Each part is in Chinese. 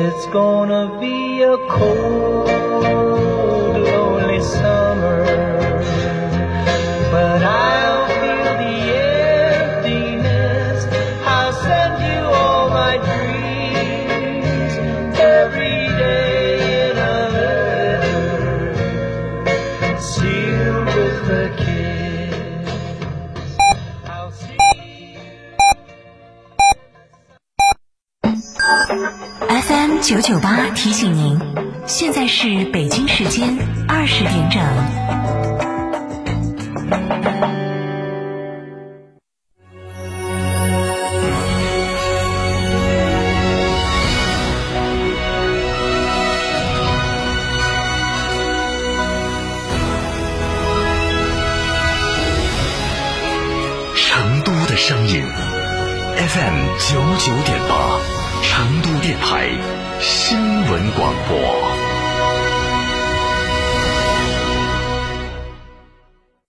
it's gonna be a cold, lonely summer. 九九八提醒您，现在是北京时间二十点整。成都的声音，FM 九九点八，成都电台新闻广播。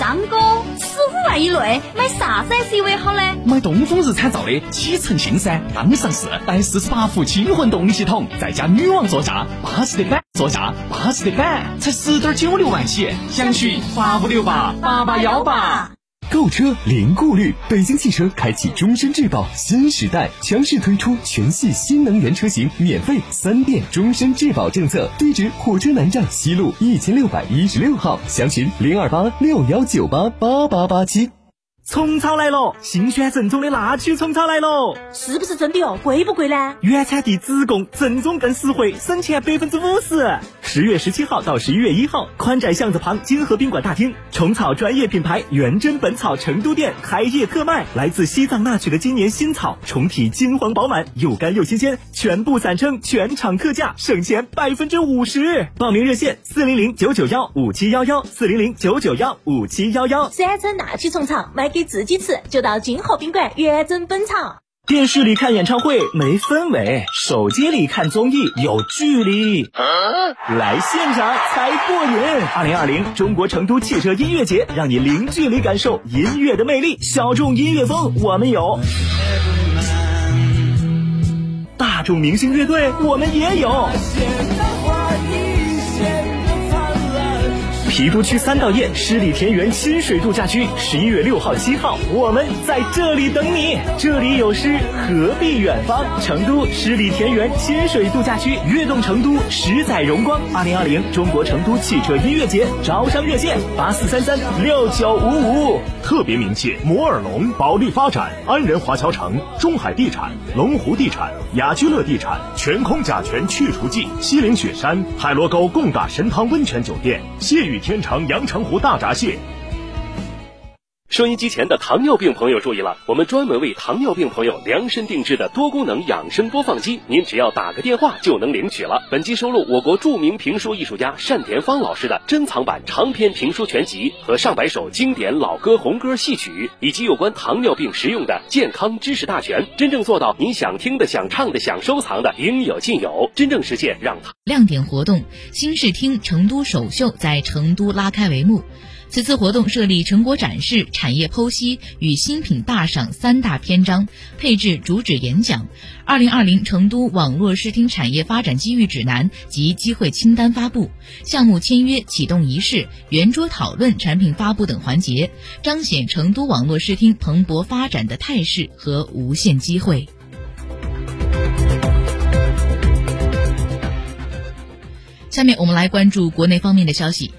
张哥，十五万以内买啥子 SUV 好呢？买东风日产造的启辰星噻，刚上市，带四十八伏轻混动力系统，再加女王座驾，巴适的板，座驾巴适的板，才十点九六万起，详询八五六八八八幺八。购车零顾虑，北京汽车开启终身质保新时代，强势推出全系新能源车型免费三电终身质保政策。地址：火车南站西路一千六百一十六号，详询零二八六幺九八八八八七。虫草来了，新鲜正宗的那曲虫草来了，是不是真的哦？贵不贵呢？原产地直供，正宗更实惠，省钱百分之五十。十月十七号到十一月一号，宽窄巷子旁金河宾馆大厅，虫草专业品牌元真本草成都店开业特卖，来自西藏纳曲的今年新草，虫体金黄饱满，又干又新鲜，全部散称全场特价，省钱百分之五十。报名热线：四零零九九幺五七幺幺，四零零九九幺五七幺幺。山城那曲虫草买给自己吃，就到金河宾馆元真本草。电视里看演唱会没氛围，手机里看综艺有距离。来现场才过瘾！二零二零中国成都汽车音乐节，让你零距离感受音乐的魅力。小众音乐风我们有，大众明星乐队我们也有。郫都区三道堰十里田园亲水度假区，十一月六号、七号，我们在这里等你。这里有诗，何必远方？成都十里田园亲水度假区，悦动成都，十载荣光。二零二零中国成都汽车音乐节招商热线：八四三三六九五五。特别鸣谢摩尔龙、保利发展、安仁华侨城、中海地产、龙湖地产、雅居乐地产、全空甲醛去除剂、西岭雪山、海螺沟贡嘎神汤温泉酒店、谢雨天长阳澄湖大闸蟹。收音机前的糖尿病朋友注意了，我们专门为糖尿病朋友量身定制的多功能养生播放机，您只要打个电话就能领取了。本机收录我国著名评书艺术家单田芳老师的珍藏版长篇评书全集和上百首经典老歌、红歌、戏曲，以及有关糖尿病实用的健康知识大全，真正做到您想听的、想唱的、想收藏的应有尽有，真正实现让糖。亮点活动，新视听成都首秀在成都拉开帷幕。此次活动设立成果展示、产业剖析与新品大赏三大篇章，配置主旨演讲。二零二零成都网络视听产业发展机遇指南及机会清单发布，项目签约、启动仪式、圆桌讨论、产品发布等环节，彰显成都网络视听蓬勃发展的态势和无限机会。下面我们来关注国内方面的消息。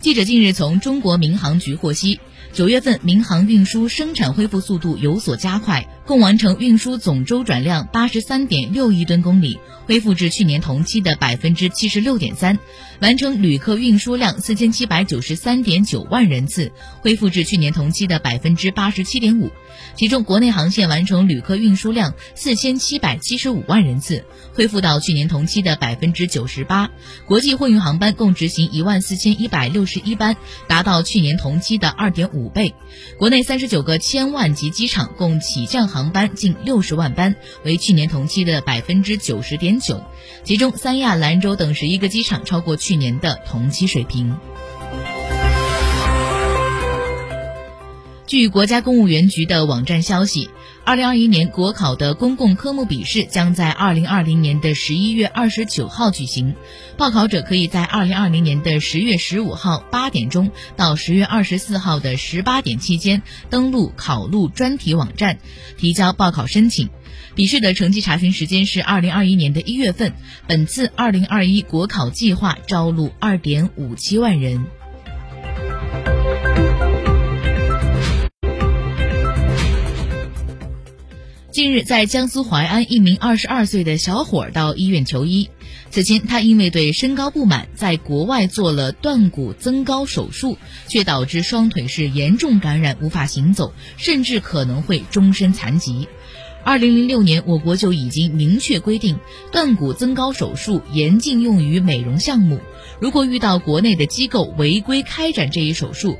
记者近日从中国民航局获悉。九月份，民航运输生产恢复速度有所加快，共完成运输总周转量八十三点六亿吨公里，恢复至去年同期的百分之七十六点三；完成旅客运输量四千七百九十三点九万人次，恢复至去年同期的百分之八十七点五。其中，国内航线完成旅客运输量四千七百七十五万人次，恢复到去年同期的百分之九十八；国际货运航班共执行一万四千一百六十一班，达到去年同期的二点五。倍，国内三十九个千万级机场共起降航班近六十万班，为去年同期的百分之九十点九。其中，三亚、兰州等十一个机场超过去年的同期水平。据国家公务员局的网站消息，二零二一年国考的公共科目笔试将在二零二零年的十一月二十九号举行。报考者可以在二零二零年的十月十五号八点钟到十月二十四号的十八点期间登录考录专题网站，提交报考申请。笔试的成绩查询时间是二零二一年的一月份。本次二零二一国考计划招录二点五七万人。近日，在江苏淮安，一名二十二岁的小伙到医院求医。此前，他因为对身高不满，在国外做了断骨增高手术，却导致双腿是严重感染，无法行走，甚至可能会终身残疾。二零零六年，我国就已经明确规定，断骨增高手术严禁用于美容项目。如果遇到国内的机构违规开展这一手术，